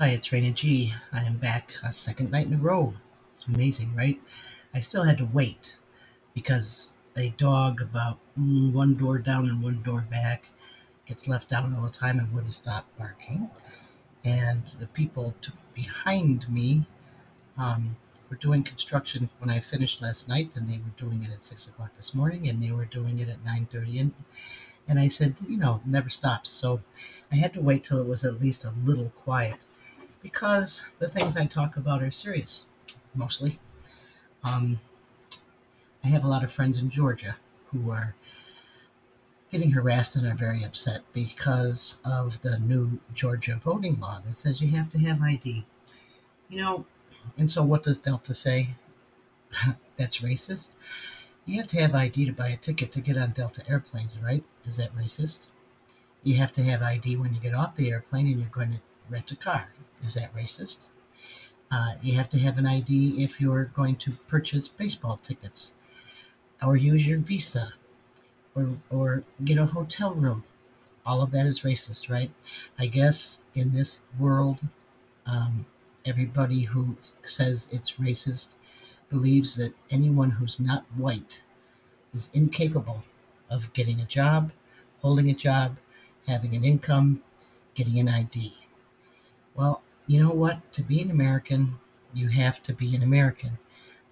Hi, it's Raina G. I am back a second night in a row. Amazing, right? I still had to wait because a dog about one door down and one door back gets left out all the time and wouldn't stop barking. And the people behind me um, were doing construction when I finished last night, and they were doing it at six o'clock this morning, and they were doing it at nine thirty. And and I said, you know, never stops. So I had to wait till it was at least a little quiet because the things I talk about are serious, mostly. Um, I have a lot of friends in Georgia who are getting harassed and are very upset because of the new Georgia voting law that says you have to have ID. You know, and so what does Delta say? That's racist. You have to have ID to buy a ticket to get on Delta airplanes, right? Is that racist? You have to have ID when you get off the airplane and you're going to rent a car. Is that racist? Uh, you have to have an ID if you're going to purchase baseball tickets or use your visa or, or get a hotel room. All of that is racist, right? I guess in this world, um, everybody who says it's racist believes that anyone who's not white is incapable of getting a job, holding a job, having an income, getting an ID. Well, you know what? To be an American, you have to be an American.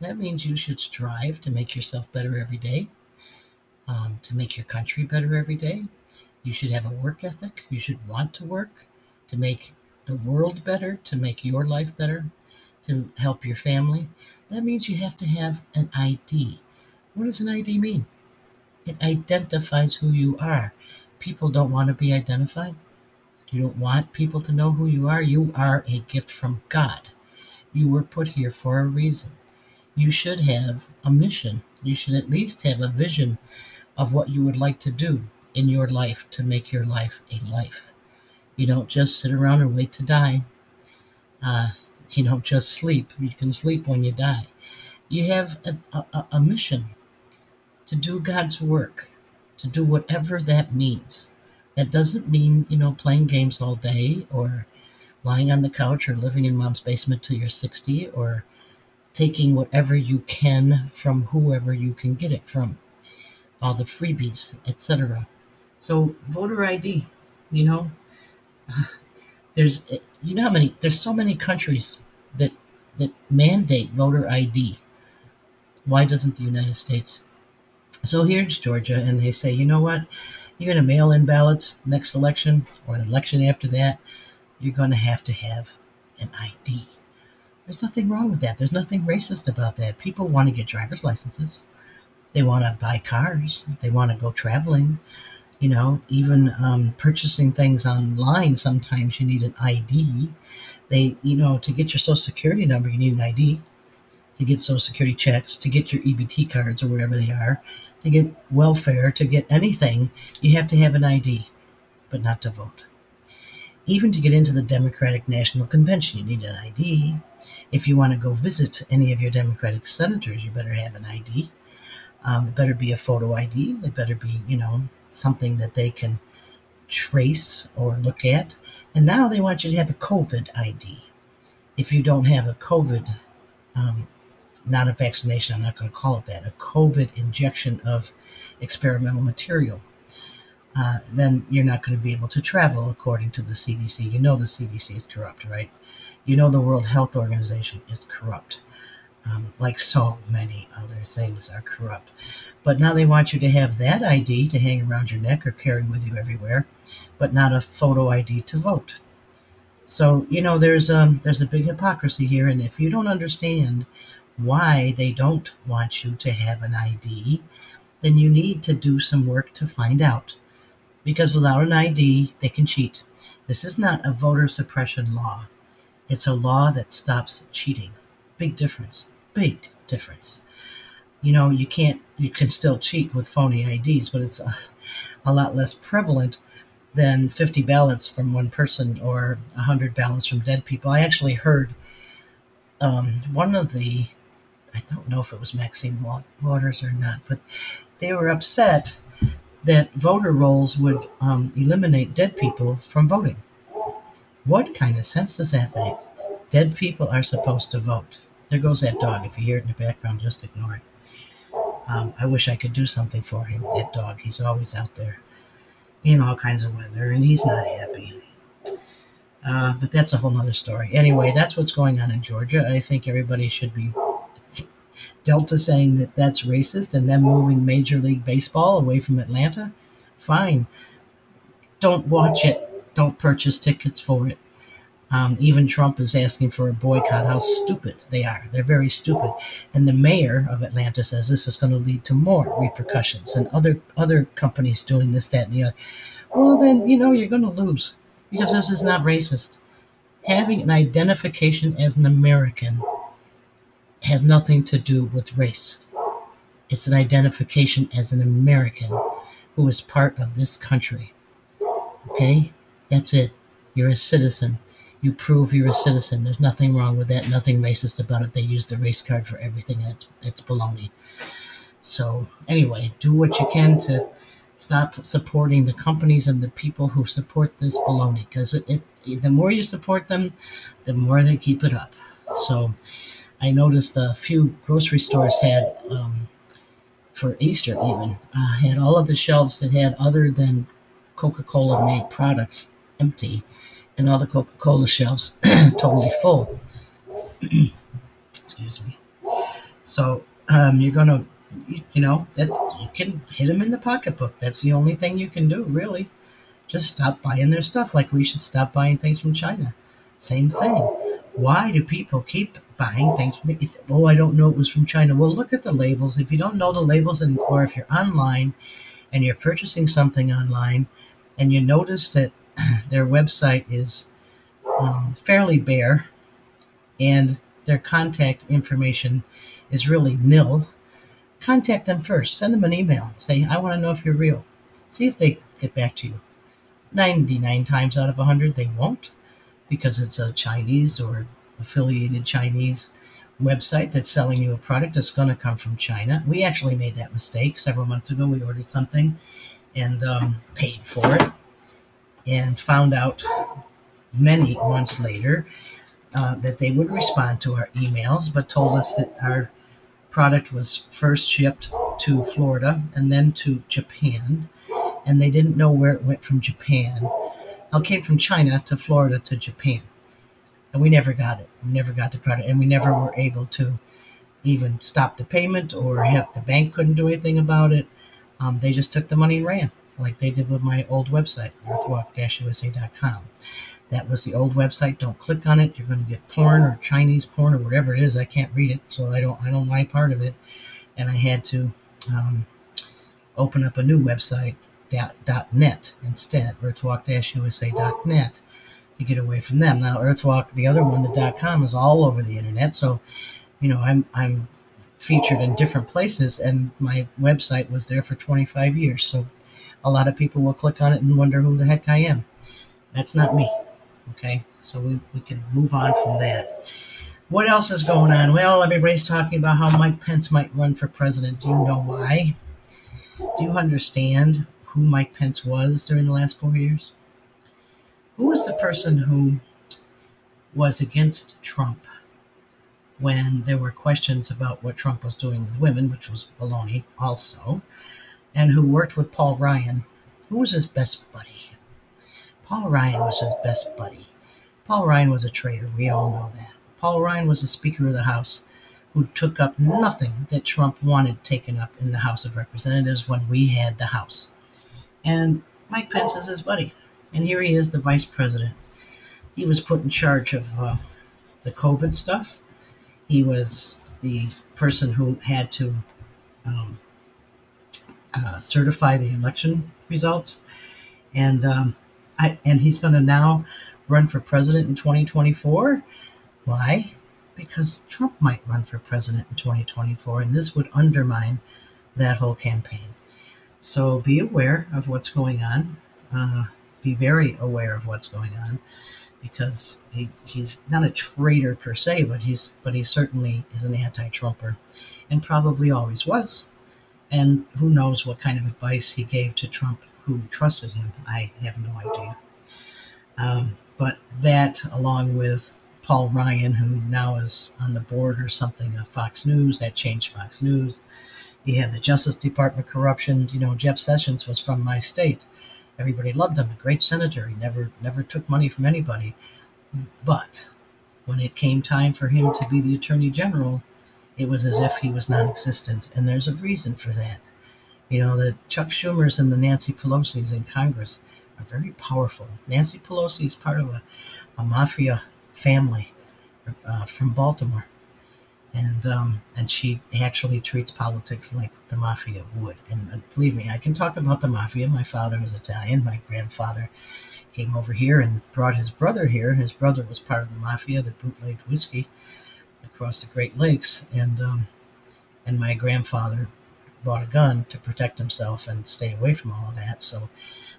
That means you should strive to make yourself better every day, um, to make your country better every day. You should have a work ethic. You should want to work to make the world better, to make your life better, to help your family. That means you have to have an ID. What does an ID mean? It identifies who you are. People don't want to be identified. You don't want people to know who you are. You are a gift from God. You were put here for a reason. You should have a mission. You should at least have a vision of what you would like to do in your life to make your life a life. You don't just sit around and wait to die. Uh, you don't just sleep. You can sleep when you die. You have a, a, a mission to do God's work, to do whatever that means. That doesn't mean, you know, playing games all day or lying on the couch or living in mom's basement till you're 60 or taking whatever you can from whoever you can get it from, all the freebies, etc. So, voter ID, you know, there's, eh, you know how many, there's so many countries that, that mandate voter ID. Why doesn't the United States? So here's Georgia, and they say, you know what? You're going to mail in ballots next election or the election after that, you're going to have to have an ID. There's nothing wrong with that. There's nothing racist about that. People want to get driver's licenses. They want to buy cars. They want to go traveling. You know, even um, purchasing things online, sometimes you need an ID. They, you know, to get your social security number, you need an ID. To get social security checks, to get your EBT cards or whatever they are, to get welfare, to get anything, you have to have an ID, but not to vote. Even to get into the Democratic National Convention, you need an ID. If you want to go visit any of your Democratic senators, you better have an ID. Um, it better be a photo ID. It better be, you know, something that they can trace or look at. And now they want you to have a COVID ID. If you don't have a COVID um, not a vaccination, I'm not going to call it that, a COVID injection of experimental material, uh, then you're not going to be able to travel according to the CDC. You know the CDC is corrupt, right? You know the World Health Organization is corrupt, um, like so many other things are corrupt. But now they want you to have that ID to hang around your neck or carry with you everywhere, but not a photo ID to vote. So you know there's um there's a big hypocrisy here, and if you don't understand why they don't want you to have an ID, then you need to do some work to find out. Because without an ID, they can cheat. This is not a voter suppression law. It's a law that stops cheating. Big difference. Big difference. You know, you can't, you can still cheat with phony IDs, but it's a, a lot less prevalent than 50 ballots from one person or 100 ballots from dead people. I actually heard um, one of the I don't know if it was Maxine Waters or not, but they were upset that voter rolls would um, eliminate dead people from voting. What kind of sense does that make? Dead people are supposed to vote. There goes that dog. If you hear it in the background, just ignore it. Um, I wish I could do something for him. That dog, he's always out there in all kinds of weather, and he's not happy. Uh, but that's a whole nother story. Anyway, that's what's going on in Georgia. I think everybody should be Delta saying that that's racist and them moving Major League Baseball away from Atlanta. Fine. Don't watch it. Don't purchase tickets for it. Um, even Trump is asking for a boycott. How stupid they are. They're very stupid. And the mayor of Atlanta says this is going to lead to more repercussions and other other companies doing this, that, and the other. Well, then, you know, you're going to lose because this is not racist. Having an identification as an American has nothing to do with race. It's an identification as an American who is part of this country. Okay? That's it. You're a citizen. You prove you're a citizen. There's nothing wrong with that, nothing racist about it. They use the race card for everything, and it's, it's baloney. So, anyway, do what you can to stop supporting the companies and the people who support this baloney because it, it, the more you support them, the more they keep it up. So, I noticed a few grocery stores had um, for Easter even uh, had all of the shelves that had other than Coca-Cola made products empty, and all the Coca-Cola shelves totally full. Excuse me. So um, you're gonna, you, you know, that you can hit them in the pocketbook. That's the only thing you can do, really. Just stop buying their stuff. Like we should stop buying things from China. Same thing. Why do people keep buying things oh, I don't know it was from China. Well, look at the labels. If you don't know the labels, and or if you're online and you're purchasing something online, and you notice that their website is um, fairly bare, and their contact information is really nil, contact them first. Send them an email. Say, I want to know if you're real. See if they get back to you. 99 times out of 100, they won't because it's a Chinese or affiliated Chinese website that's selling you a product that's going to come from China. We actually made that mistake several months ago. We ordered something and um, paid for it and found out many months later uh, that they would respond to our emails, but told us that our product was first shipped to Florida and then to Japan, and they didn't know where it went from Japan. It came from China to Florida to Japan and we never got it. We never got the credit. and we never were able to even stop the payment or have the bank couldn't do anything about it. Um, they just took the money and ran, like they did with my old website, earthwalk-usa.com. That was the old website. Don't click on it. You're going to get porn or Chinese porn or whatever it is. I can't read it, so I don't. I don't like part of it, and I had to um, open up a new website. .net instead, earthwalk-usa.net to get away from them. Now, Earthwalk, the other one, the .com, is all over the internet. So, you know, I'm I'm featured in different places, and my website was there for 25 years. So, a lot of people will click on it and wonder who the heck I am. That's not me. Okay, so we, we can move on from that. What else is going on? Well, everybody's talking about how Mike Pence might run for president. Do you know why? Do you understand who Mike Pence was during the last four years? Who was the person who was against Trump when there were questions about what Trump was doing with women, which was baloney also, and who worked with Paul Ryan? Who was his best buddy? Paul Ryan was his best buddy. Paul Ryan was a traitor. We all know that. Paul Ryan was the Speaker of the House who took up nothing that Trump wanted taken up in the House of Representatives when we had the House. And Mike Pence is his buddy. And here he is, the vice president. He was put in charge of uh, the COVID stuff. He was the person who had to um, uh, certify the election results, and um, I, and he's going to now run for president in 2024. Why? Because Trump might run for president in 2024, and this would undermine that whole campaign. So be aware of what's going on. Uh, be very aware of what's going on because he, he's not a traitor per se, but he's but he certainly is an anti-Trumper, and probably always was. And who knows what kind of advice he gave to Trump, who trusted him? I have no idea. Um, But that, along with Paul Ryan, who now is on the board or something of Fox News, that changed Fox News. You have the Justice Department corruption. You know, Jeff Sessions was from my state. Everybody loved him, a great senator. He never never took money from anybody. But when it came time for him to be the attorney general, it was as if he was non-existent, and there's a reason for that. You know, the Chuck Schumers and the Nancy Pelosi's in Congress are very powerful. Nancy Pelosi is part of a, a mafia family uh, from Baltimore, and um, and she actually treats politics like the mafia would. And uh, believe me, I can talk about the mafia. My father was Italian. My grandfather came over here and brought his brother here. His brother was part of the mafia that bootlegged whiskey across the Great Lakes, and um, and my grandfather bought a gun to protect himself and stay away from all of that. So,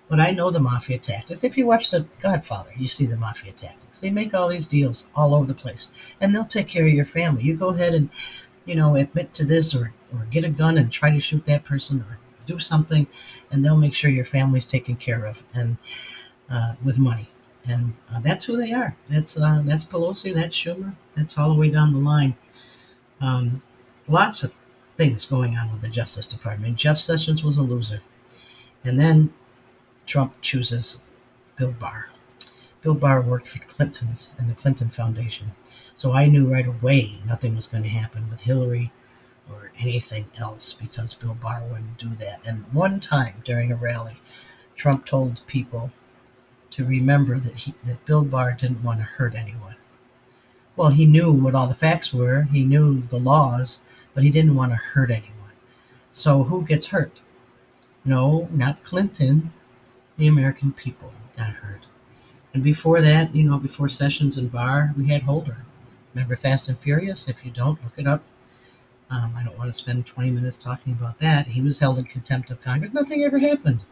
but I know the mafia tactics. If you watch The Godfather, you see the mafia tactics. They make all these deals all over the place, and they'll take care of your family. You go ahead and you know admit to this or or get a gun and try to shoot that person or do something, and they'll make sure your family's taken care of and uh, with money. And uh, that's who they are. That's uh, that's Pelosi. That's Schumer. That's all the way down the line. Um, lots of things going on with the Justice Department. Jeff Sessions was a loser, and then Trump chooses Bill Barr. Bill Barr worked for the Clinton's and the Clinton Foundation, so I knew right away nothing was going to happen with Hillary or anything else because Bill Barr wouldn't do that. And one time during a rally, Trump told people to remember that he, that Bill Barr didn't want to hurt anyone. Well, he knew what all the facts were. He knew the laws, but he didn't want to hurt anyone. So who gets hurt? No, not Clinton. The American people got hurt. And before that, you know, before Sessions and Barr, we had Holder. Remember Fast and Furious? If you don't, look it up. Um, I don't want to spend 20 minutes talking about that. He was held in contempt of Congress. Nothing ever happened.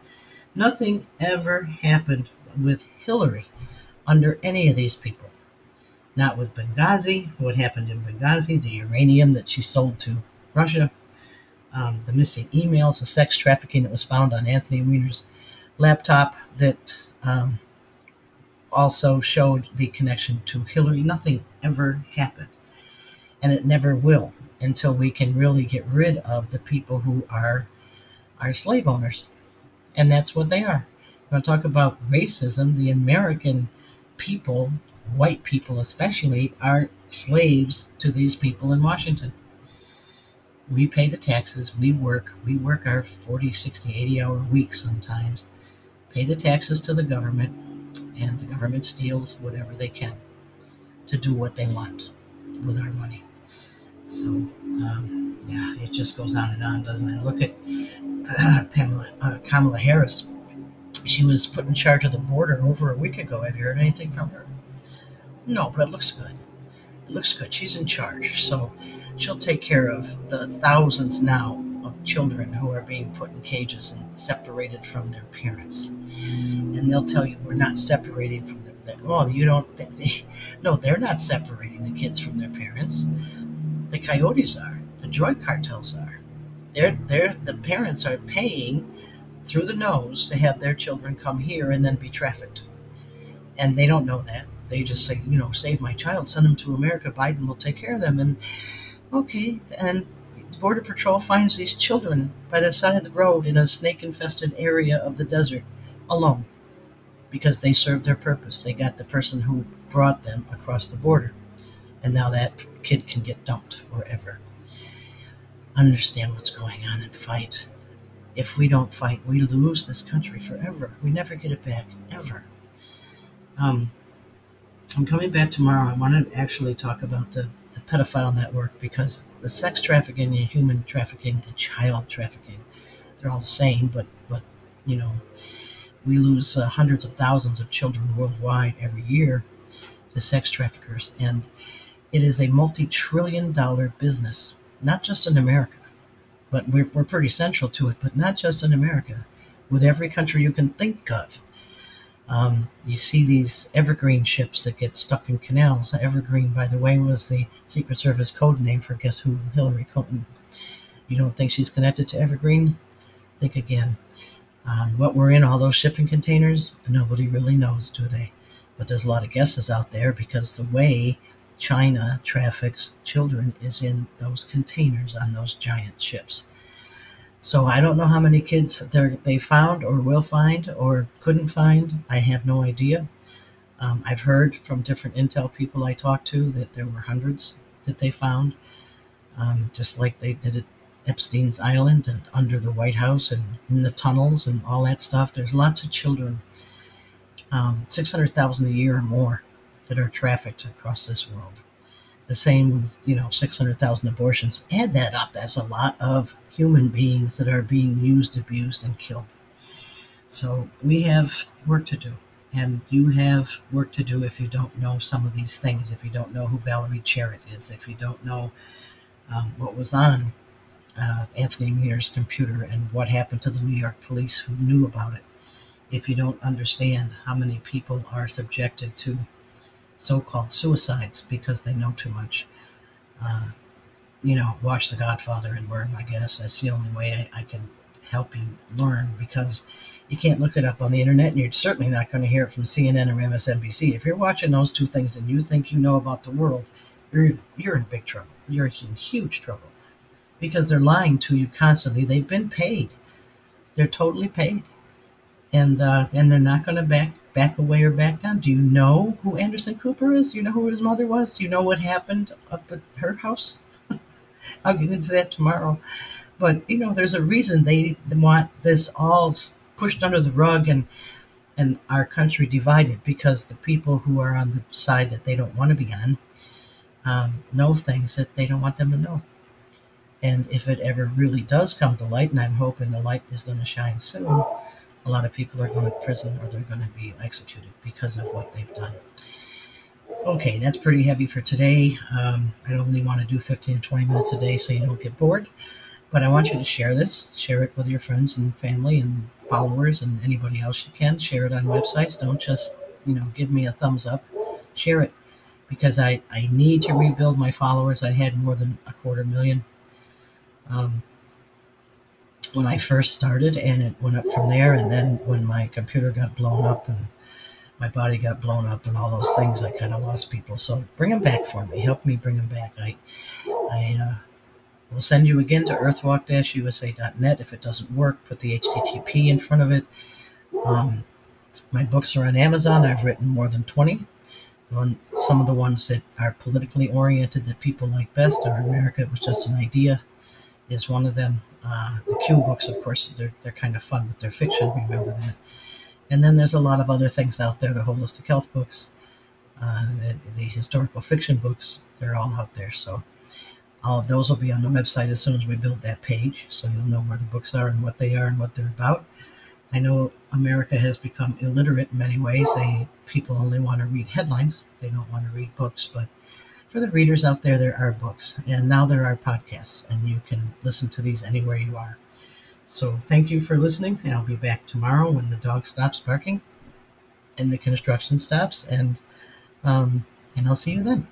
Nothing ever happened with Hillary under any of these people. Not with Benghazi, what happened in Benghazi, the uranium that she sold to Russia, um, the missing emails, the sex trafficking that was found on Anthony Weiner's laptop that um, also showed the connection to Hillary. Nothing ever happened. And it never will until we can really get rid of the people who are our slave owners. And that's what they are. I'm going to talk about racism, the American people, white people especially, are slaves to these people in Washington. We pay the taxes, we work, we work our 40, 60, 80 hour weeks sometimes, pay the taxes to the government, and the government steals whatever they can to do what they want with our money. So, um, yeah, it just goes on and on, doesn't it? Look at uh, Pamela, uh, Kamala Harris she was put in charge of the border over a week ago. Have you heard anything from her? No, but it looks good. It looks good. She's in charge. So she'll take care of the thousands now children who are being put in cages and separated from their parents. And they'll tell you we're not separating from their well, you don't think they, no, they're not separating the kids from their parents. The coyotes are. The drug cartels are. They're they're the parents are paying through the nose to have their children come here and then be trafficked. And they don't know that. They just say, you know, save my child, send them to America. Biden will take care of them. And okay, and Border Patrol finds these children by the side of the road in a snake infested area of the desert alone because they served their purpose. They got the person who brought them across the border. And now that kid can get dumped wherever. Understand what's going on and fight if we don't fight, we lose this country forever. We never get it back, ever. Um, I'm coming back tomorrow. I want to actually talk about the pedophile network because the sex trafficking and human trafficking and child trafficking, they're all the same, but, but you know, we lose uh, hundreds of thousands of children worldwide every year to sex traffickers. And it is a multi trillion dollar business, not just in America but we're, we're pretty central to it, but not just in America, with every country you can think of. Um, you see these evergreen ships that get stuck in canals. Evergreen, by the way, was the Secret Service code name for guess who? Hillary Clinton. You don't think she's connected to Evergreen? Think again. Um, what were in all those shipping containers? Nobody really knows, do they? but there's a lot of guesses out there because the way China traffics children is in those containers on those giant ships. So I don't know how many kids they found or will find or couldn't find. I have no idea. Um, I've heard from different intel people I talked to that there were hundreds that they found, um, just like they did at Epstein's Island and under the White House and in the tunnels and all that stuff. There's lots of children, um, 600,000 a year or more, that are trafficked across this world. The same with, you know, 600,000 abortions. Add that up. That's a lot of human beings that are being used, abused, and killed. So we have work to do. And you have work to do if you don't know some of these things, if you don't know who Valerie Jarrett is, if you don't know um, what was on uh, Anthony Weiner's computer and what happened to the New York police who knew about it. If you don't understand how many people are subjected to so called suicides because they know too much, uh, you know, watch The Godfather and learn, I guess. That's the only way I, I can help you learn because you can't look it up on the internet and you're certainly not going to hear it from CNN or MSNBC. If you're watching those two things and you think you know about the world, you're, you're in big trouble. You're in huge trouble because they're lying to you constantly. They've been paid. They're totally paid. And uh, and they're not going to back back away or back down. Do you know who Anderson Cooper is? Do you know who his mother was? Do you know what happened up at her house? I'll get into that tomorrow. But you know, there's a reason they want this all pushed under the rug and and our country divided because the people who are on the side that they don't want to be on um, know things that they don't want them to know. And if it ever really does come to light, and I'm hoping the light is going to shine soon, a lot of people are going to prison or they're going to be executed because of what they've done. Okay, that's pretty heavy for today. Um, I only want to do 15 to 20 minutes a day so you don't get bored. But I want you to share this. Share it with your friends and family and followers and anybody else you can. Share it on websites. Don't just, you know, give me a thumbs up. Share it because I, I need to rebuild my followers. I had more than a quarter million um, when I first started, and it went up from there. And then when my computer got blown up and my body got blown up and all those things, I kind of lost people. So bring them back for me. Help me bring them back. I, I uh, will send you again to earthwalk-usa.net. If it doesn't work, put the HTTP in front of it. Um, my books are on Amazon. I've written more than 20. One, some of the ones that are politically oriented that people like best are America It Was Just an Idea is one of them. Uh, the Q books, of course, they're, they're kind of fun, but they're fiction, remember that. And then there's a lot of other things out there, the holistic health books, uh, the, the, historical fiction books, they're all out there. So all of those will be on the website as soon as we build that page, so you'll know where the books are and what they are and what they're about. I know America has become illiterate in many ways. They people only want to read headlines; they don't want to read books. But for the readers out there, there are books, and now there are podcasts, and you can listen to these anywhere you are. So thank you for listening, and I'll be back tomorrow when the dog stops barking and the construction stops, and um, and I'll see you then.